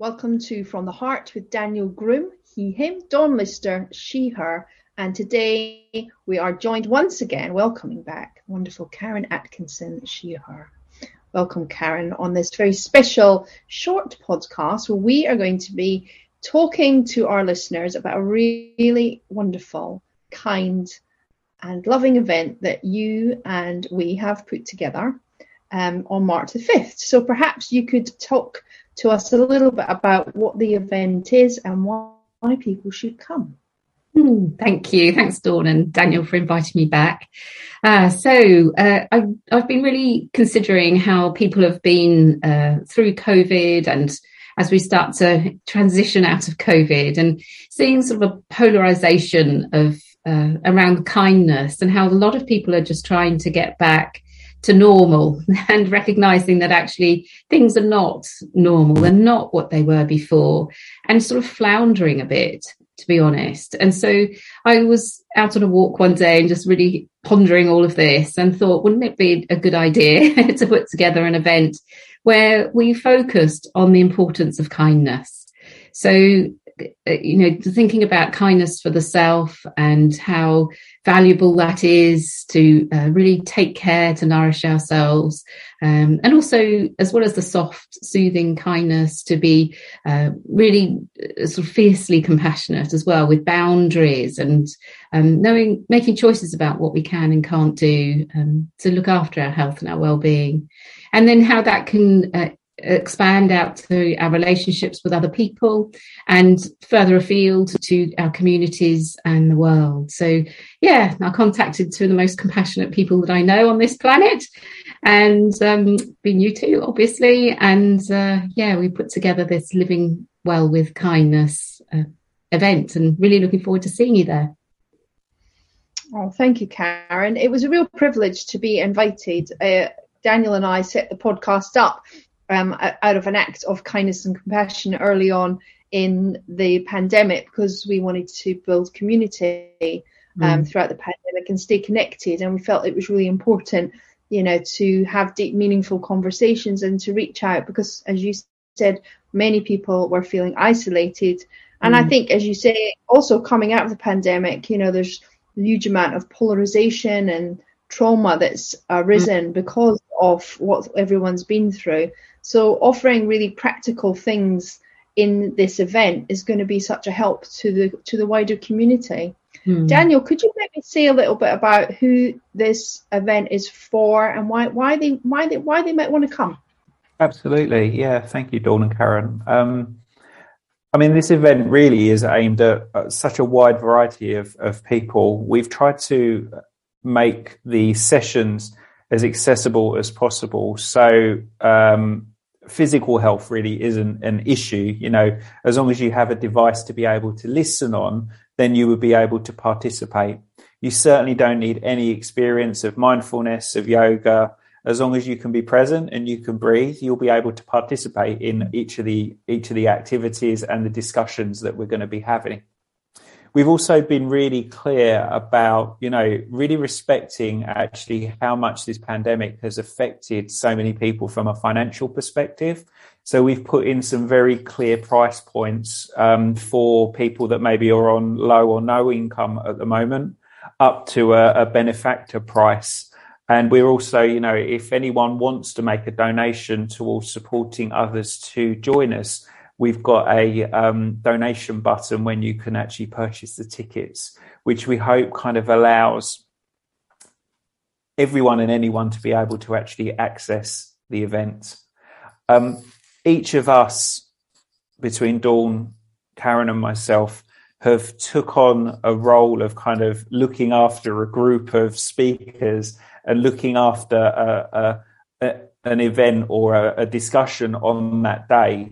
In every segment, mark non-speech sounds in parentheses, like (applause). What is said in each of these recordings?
Welcome to From the Heart with Daniel Groom, he, him, Dawn Lister, she, her. And today we are joined once again, welcoming back wonderful Karen Atkinson, she, her. Welcome, Karen, on this very special short podcast where we are going to be talking to our listeners about a really wonderful, kind, and loving event that you and we have put together um, on March the 5th. So perhaps you could talk to us a little bit about what the event is and why, people should come. Mm, thank you. Thanks, Dawn and Daniel, for inviting me back. Uh, so, uh, I've, I've, been really considering how people have been uh, through COVID and as we start to transition out of COVID and seeing sort of a polarization of uh, around kindness and how a lot of people are just trying to get back to normal (laughs) and recognizing that actually things are not normal. And not what they were before and sort of floundering a bit to be honest. And so i was out on a walk one day and just really pondering all of this and thought wouldn't it be a good idea (laughs) to put together an event where we focused on the importance of kindness? So you know, thinking about kindness for the self and how valuable that is to uh, really take care to nourish ourselves. Um, and also, as well as the soft, soothing kindness, to be uh, really uh, sort of fiercely compassionate as well with boundaries and um, knowing, making choices about what we can and can't do um, to look after our health and our well-being. And then how that can uh, expand out to our relationships with other people and further afield to our communities and the world. So, yeah, I contacted two of the most compassionate people that I know on this planet and um, been you two, obviously. And uh, yeah, we put together this Living Well with Kindness uh, event and really looking forward to seeing you there. Oh, thank you, Karen. It was a real privilege to be invited. Uh, Daniel and I set the podcast up um, out of an act of kindness and compassion early on in the pandemic because we wanted to build community um, mm. throughout the pandemic and stay connected. And we felt it was really important, you know, to have deep, meaningful conversations and to reach out because, as you said, many people were feeling isolated. And mm. I think, as you say, also coming out of the pandemic, you know, there's a huge amount of polarization and trauma that's arisen mm. because of what everyone's been through. So offering really practical things in this event is going to be such a help to the to the wider community. Hmm. Daniel, could you maybe say a little bit about who this event is for and why why they why they why they might want to come? Absolutely, yeah. Thank you, Dawn and Karen. Um, I mean, this event really is aimed at, at such a wide variety of, of people. We've tried to make the sessions as accessible as possible. So um, physical health really isn't an issue. You know, as long as you have a device to be able to listen on, then you would be able to participate. You certainly don't need any experience of mindfulness, of yoga. As long as you can be present and you can breathe, you'll be able to participate in each of the each of the activities and the discussions that we're going to be having we've also been really clear about, you know, really respecting actually how much this pandemic has affected so many people from a financial perspective. So we've put in some very clear price points um, for people that maybe are on low or no income at the moment, up to a, a benefactor price. And we're also, you know, if anyone wants to make a donation towards supporting others to join us, we've got a um, donation button when you can actually purchase the tickets, which we hope kind of allows everyone and anyone to be able to actually access the event. Um, each of us, between Dawn, Karen, and myself, have took on a role of kind of looking after a group of speakers and looking after a, a, a, an event or a, discussion on that day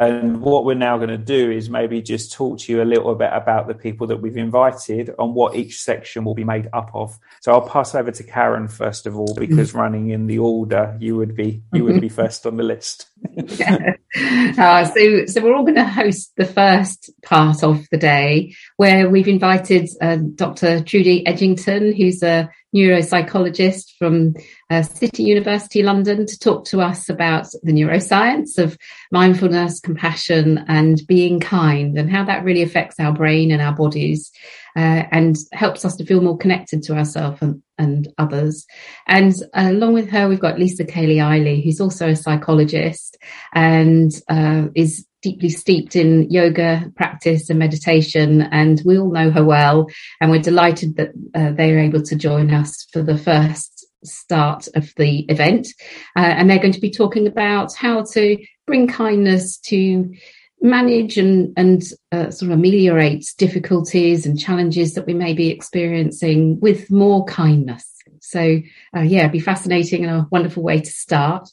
and what we're now going to do is maybe just talk to you a little bit about the people that we've invited and what each section will be made up of. So I'll pass over to Karen first of all, because mm-hmm. running in the order, you would be you would be first on the list. yeah. (laughs) uh, so so we're all going to host the first part of the day where we've invited uh, Dr. Trudi Edginton, who's a neuropsychologist from uh, City University London to talk to us about the neuroscience of mindfulness, compassion, and being kind, and how that really affects our brain and our bodies, uh, and helps us to feel more connected to ourselves and, and others. And uh, along with her, we've got Lisa Cayley Eiley, who's also a psychologist and uh, is deeply steeped in yoga practice and meditation, and we all know her well. And we're delighted that uh, they are able to join us for the first start of the event. Uh, and they're going to be talking about how to bring kindness to manage and, and uh, sort of ameliorate difficulties and challenges that we may be experiencing with more kindness. So, uh, yeah, it'd be fascinating and a wonderful way to start.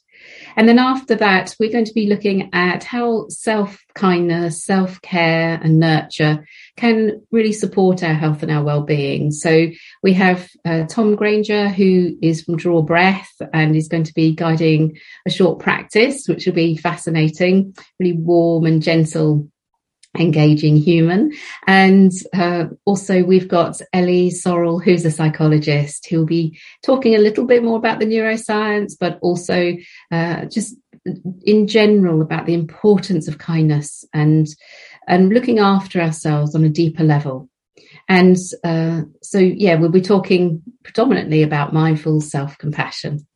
And then after that, we're going to be looking at how self kindness, self care, and nurture can really support our health and our well being. So we have uh, Tom Granger, who is from Draw Breath and is going to be guiding a short practice, which will be fascinating, really warm and gentle engaging human. And uh, also, we've got Ellie Sorrell, who's a psychologist, who'll be talking a little bit more about the neuroscience, but also uh, just in general about the importance of kindness and and looking after ourselves on a deeper level. And uh, so, yeah, we'll be talking predominantly about mindful self compassion.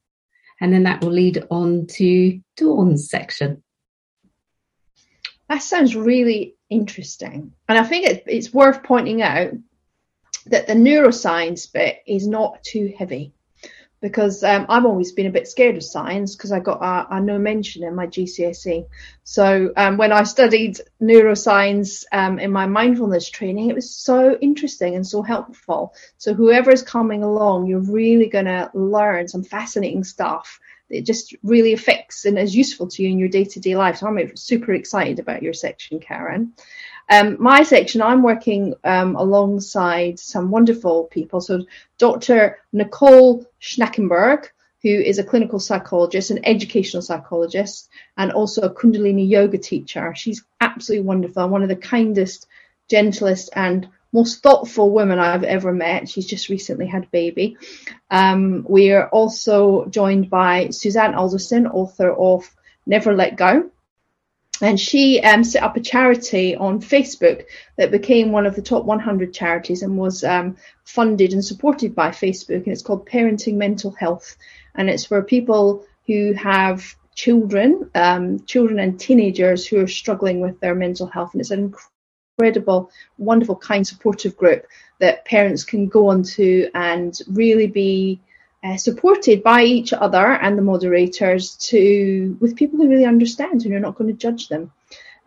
And then that will lead on to Dawn's section. That sounds really interesting. And I think it, it's worth pointing out that the neuroscience bit is not too heavy because um, I've always been a bit scared of science because I got a, a, no mention in my GCSE. So um, when I studied neuroscience um, in my mindfulness training, it was so interesting and so helpful. So whoever is coming along, you're really going to learn some fascinating stuff it just really affects and is useful to you in your day-to-day life. So I'm super excited about your section, Karen. Um, my section, I'm working um, alongside some wonderful people. So Dr. Nicole Schnackenberg, who is a clinical psychologist, an educational psychologist, and also a Kundalini yoga teacher. She's absolutely wonderful, one of the kindest, gentlest, and most thoughtful woman I've ever met. She's just recently had a baby. Um, we are also joined by Suzanne Alderson, author of Never Let Go. And she um, set up a charity on Facebook that became one of the top 100 charities and was um, funded and supported by Facebook. And it's called Parenting Mental Health. And it's for people who have children, um, children and teenagers who are struggling with their mental health. And it's an incredible, wonderful, kind, supportive group that parents can go onto and really be uh, supported by each other and the moderators to with people who really understand and you're not going to judge them.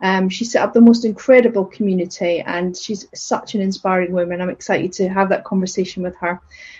Um, she set up the most incredible community and she's such an inspiring woman. I'm excited to have that conversation with her.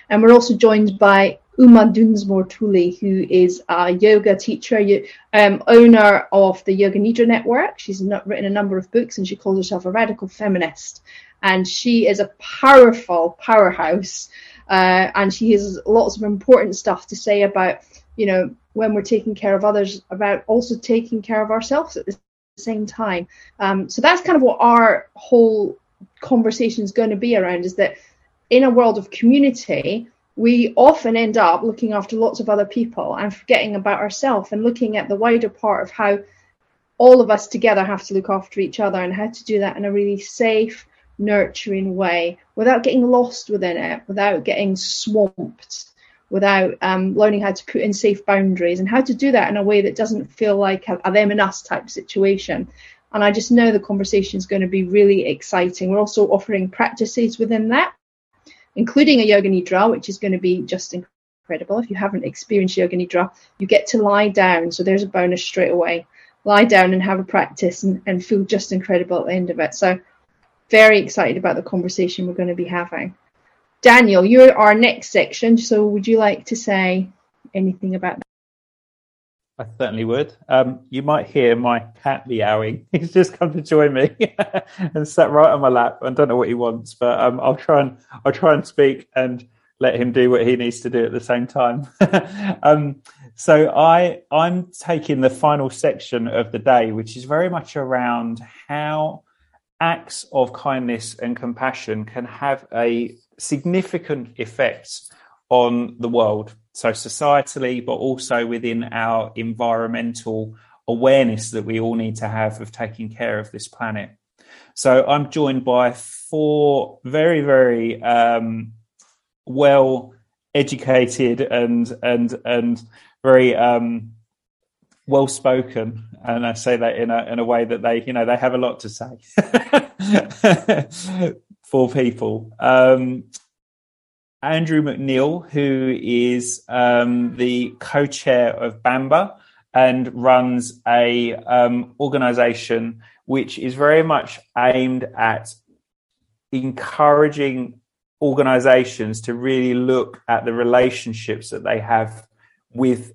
And we're also joined by Uma Dinsmore Tuli, who is a yoga teacher, um, owner of the Yoga Nidra Network. She's not written a number of books and she calls herself a radical feminist. And she is a powerful powerhouse. Uh, and she has lots of important stuff to say about, you know, when we're taking care of others, about also taking care of ourselves at the same time. Um, so that's kind of what our whole conversation is going to be around is that in a world of community, we often end up looking after lots of other people and forgetting about ourselves and looking at the wider part of how all of us together have to look after each other and how to do that in a really safe, nurturing way without getting lost within it, without getting swamped, without um, learning how to put in safe boundaries and how to do that in a way that doesn't feel like a, a them and us type situation. And I just know the conversation is going to be really exciting. We're also offering practices within that including a yoga nidra, which is going to be just incredible. If you haven't experienced yoga nidra, you get to lie down. So there's a bonus straight away. Lie down and have a practice and, and feel just incredible at the end of it. So very excited about the conversation we're going to be having. Daniel, you're our next section. So would you like to say anything about that? I certainly would. Um, you might hear my cat meowing. (laughs) He's just come to join me (laughs) and sat right on my lap. I don't know what he wants, but um, I'll try and I'll try and speak and let him do what he needs to do at the same time. (laughs) um, so I I'm taking the final section of the day, which is very much around how acts of kindness and compassion can have a significant effect on the world. So, societally, but also within our environmental awareness that we all need to have of taking care of this planet. So, I'm joined by four very, very um, well educated and and and very um, well spoken, and I say that in a in a way that they you know they have a lot to say (laughs) for people. Um, Andrew McNeil, who is um, the co-chair of BAMBA and runs a um, organization which is very much aimed at encouraging organizations to really look at the relationships that they have with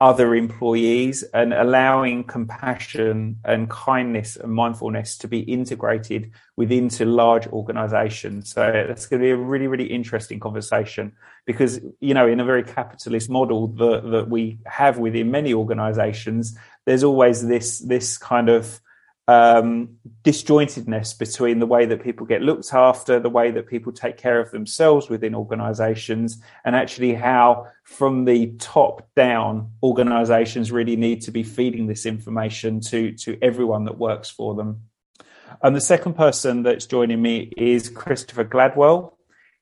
other employees and allowing compassion and kindness and mindfulness to be integrated within to large organizations. So that's going to be a really, really interesting conversation because, you know, in a very capitalist model that, that we have within many organizations, there's always this, this kind of um, disjointedness between the way that people get looked after, the way that people take care of themselves within organizations, and actually how, from the top down, organizations really need to be feeding this information to, to everyone that works for them. And the second person that's joining me is Christopher Gladwell.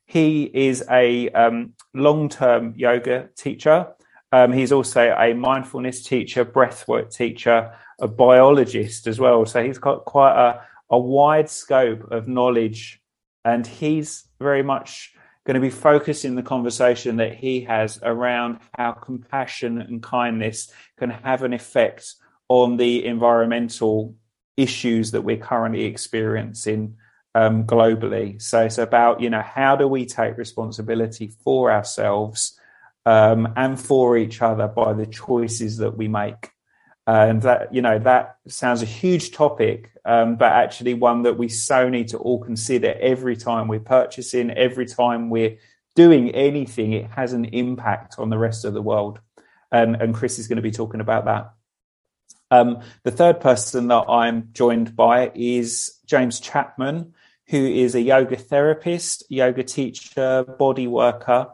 He is a um, long term yoga teacher. Um, he's also a mindfulness teacher, breathwork teacher, a biologist as well. So he's got quite a, a wide scope of knowledge, and he's very much going to be focusing the conversation that he has around how compassion and kindness can have an effect on the environmental issues that we're currently experiencing um, globally. So it's about, you know, how do we take responsibility for ourselves um, and for each other by the choices that we make? And that you know that sounds a huge topic um, but actually one that we so need to all consider every time we're purchasing every time we're doing anything it has an impact on the rest of the world. And, and chris is going to be talking about that. Um, the third person that i'm joined by is james chapman who is a yoga therapist yoga teacher body worker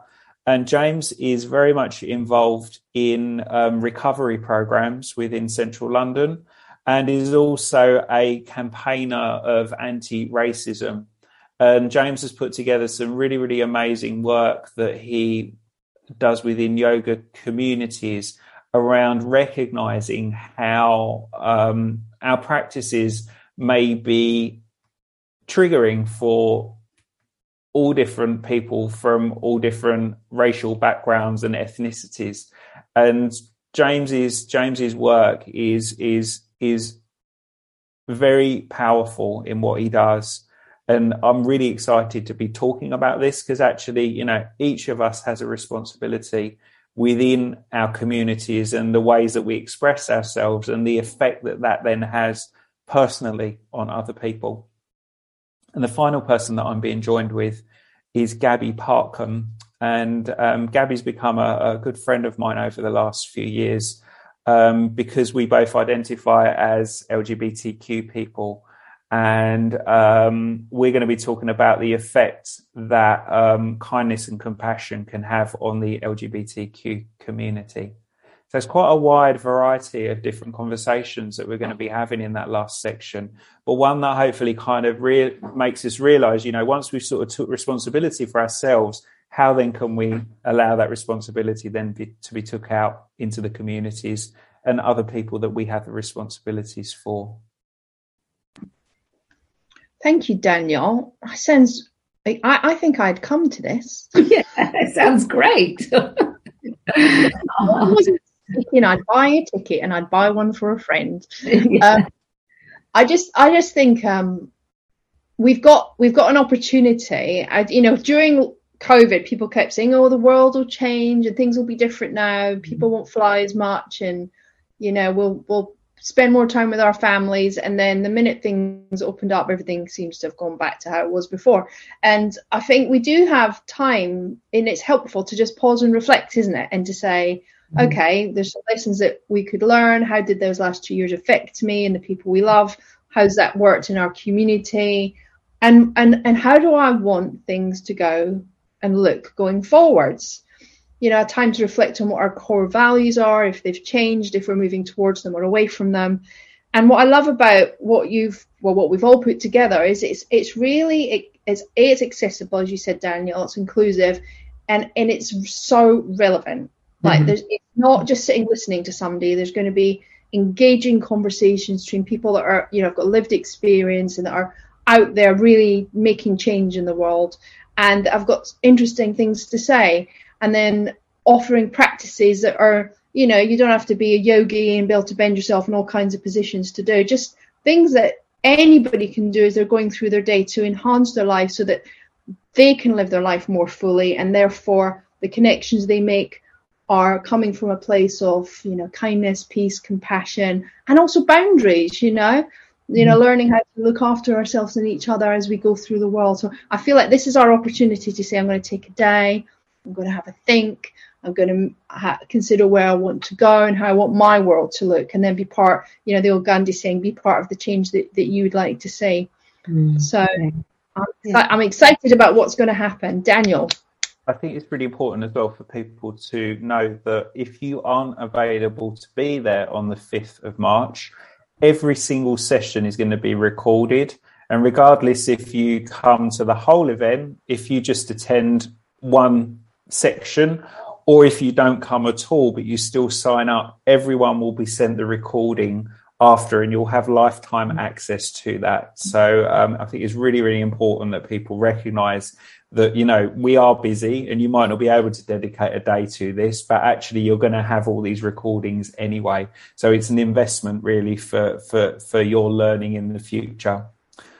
and James is very much involved in um, recovery programs within central London and is also a campaigner of anti racism. And James has put together some really, really amazing work that he does within yoga communities around recognizing how um, our practices may be triggering for all different people from all different racial backgrounds and ethnicities. And James's James's work is is is very powerful in what he does. And I'm really excited to be talking about this because actually, you know, each of us has a responsibility within our communities and the ways that we express ourselves and the effect that that then has personally on other people. And the final person that I'm being joined with is Gabby Parkham. And um, Gabby's become a, a, good friend of mine over the last few years um, because we both identify as LGBTQ people. And um, we're going to be talking about the effect that um, kindness and compassion can have on the LGBTQ community. So it's quite a wide variety of different conversations that we're going to be having in that last section, but one that hopefully kind of re- makes us realize, you know, once we've sort of took responsibility for ourselves, how then can we allow that responsibility then be, to be took out into the communities and other people that we have the responsibilities for? Thank you, Daniel. Sounds. I, I think I'd come to this. (laughs) yeah, it sounds great. (laughs) you know, I'd buy a ticket and I'd buy one for a friend. (laughs) yeah. um, I just, I just think um, we've got we've got an opportunity. I, you know, during COVID, people kept saying, "Oh, the world will change and things will be different now. People won't fly as much, and you know, we'll we'll spend more time with our families." And then the minute things opened up, everything seems to have gone back to how it was before. And I think we do have time, and it's helpful to just pause and reflect, isn't it? And to say, Mm-hmm. Mm. okay, there's lessons that we could learn. How did those last two years affect me and the people we love? How's that worked in our community? And and and how do I want things to go and look going forwards? you know, time to reflect on what our core values are, if they've changed, if we're moving towards them or away from them. And what I love about what you've, well, what we've all put together is it's it's really it, it's it's accessible, as you said, Daniel. It's inclusive, and and it's so relevant. Like mm-hmm. there's it's not just sitting listening to somebody. There's going to be engaging conversations between people that are you know have got lived experience and that are out there really making change in the world and I've got interesting things to say and then offering practices that are you know you don't have to be a yogi and be able to bend yourself in all kinds of positions to do just things that anybody can do as they're going through their day to enhance their life so that they can live their life more fully and therefore the connections they make are coming from a place of you know kindness peace compassion and also boundaries you know? You know mm-hmm. learning how to look after ourselves and each other as we go through the world. So i feel like this is our opportunity to say i'm going to take a day i'm going to have a think i'm going to ha- consider where i want to go and how i want my world to look and then be part you know the old gandhi saying be part of the change that, that you would like to see. Mm. so I'm, I'm excited about what's going to happen. Daniel I think it's really important as well for people to know that if you aren't available to be there on the 5th of March, every single session is going to be recorded. And regardless if you come to the whole event, if you just attend one section, or if you don't come at all, but you still sign up, everyone will be sent the recording after and you'll have lifetime access to that. So um, I think it's really, really important that people recognize that you know we are busy and you might not be able to dedicate a day to this but actually you're going to have all these recordings anyway. So it's an investment really for for for your learning in the future.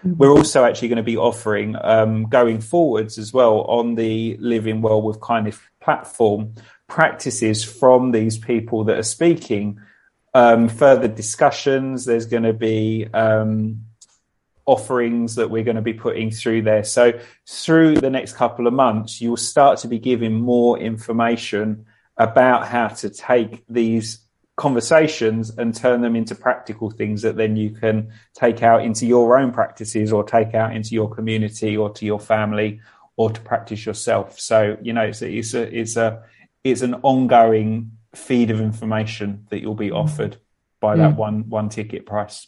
Mm-hmm. we're also actually going to be offering um, going forwards as well on the living well with kindness platform practices from these people that are speaking. Um, further discussions there's going to be um, offerings that we're going to be putting through there. So through the next couple of months, you'll start to be given more information about how to take these conversations and turn them into practical things that then you can take out into your own practices or take out into your community or to your family or to practice yourself. So, you know, it's a, it's a, it's a, it's an ongoing feed of information that you'll be offered by that mm. one, one ticket price.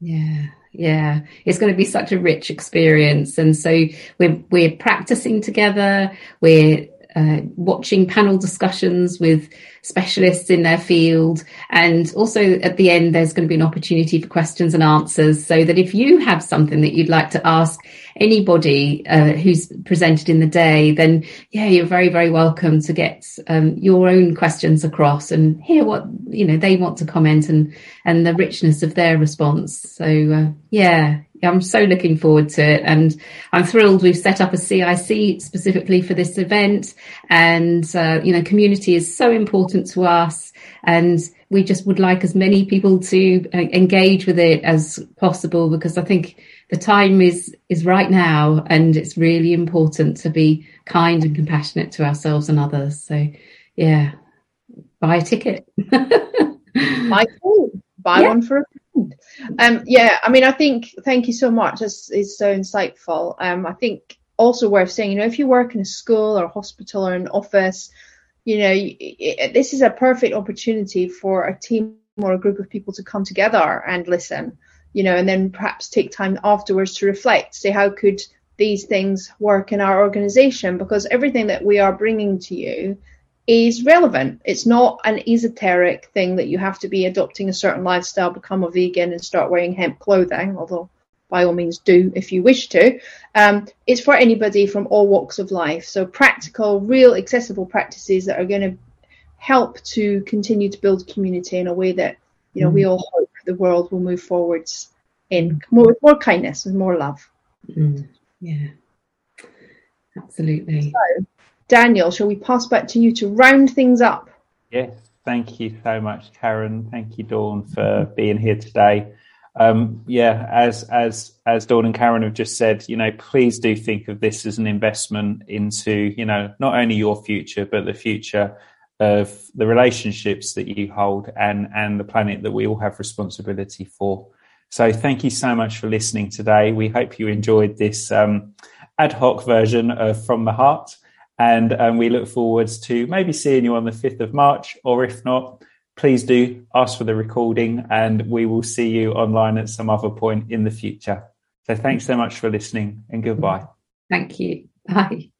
Yeah, yeah. It's going to be such a rich experience. And so we're, we're practicing together. We're uh, watching panel discussions with specialists in their field. And also at the end, there's going to be an opportunity for questions and answers so that if you have something that you'd like to ask anybody uh, who's presented in the day, then yeah, you're very, very welcome to get um, your own questions across and hear what, you know, they want to comment and, and the richness of their response. So uh, yeah, I'm so looking forward to it. And I'm thrilled we've set up a CIC specifically for this event. And, uh, you know, community is so important to us. And we just would like as many people to uh, engage with it as possible because I think the time is, is right now. And it's really important to be kind and compassionate to ourselves and others. So yeah, buy a ticket. (laughs) buy two, buy yeah. one for a um, yeah, I mean, I think thank you so much. This is so insightful. Um, I think also worth saying, you know, if you work in a school or a hospital or an office, you know, it, this is a perfect opportunity for a team or a group of people to come together and listen, you know, and then perhaps take time afterwards to reflect, say how could these things work in our organization because everything that we are bringing to you is relevant. It's not an esoteric thing that you have to be adopting a certain lifestyle, become a vegan, and start wearing hemp clothing, although by all means do if you wish to. Um, it's for anybody from all walks of life. So, practical, real, accessible practices that are going to help to continue to build community in a way that you know mm. we all hope the world will move forwards in more with more kindness and more love. Mm. Yeah, absolutely. So, Daniel, shall we pass back to you to round things up? Yes, thank you so much, Karen. Thank you, Dawn, for being here today. Um, yeah, as as as Dawn and Karen have just said, you know, please do think of this as an investment into, you know, not only your future but the future of the relationships that you hold and and the planet that we all have responsibility for. So, thank you so much for listening today. We hope you enjoyed this um, ad hoc version of From the Heart. And um, we look forward to maybe seeing you on the 5th of March, or if not, please do ask for the recording and we will see you online at some other point in the future. So thanks so much for listening and goodbye. Thank you. Bye.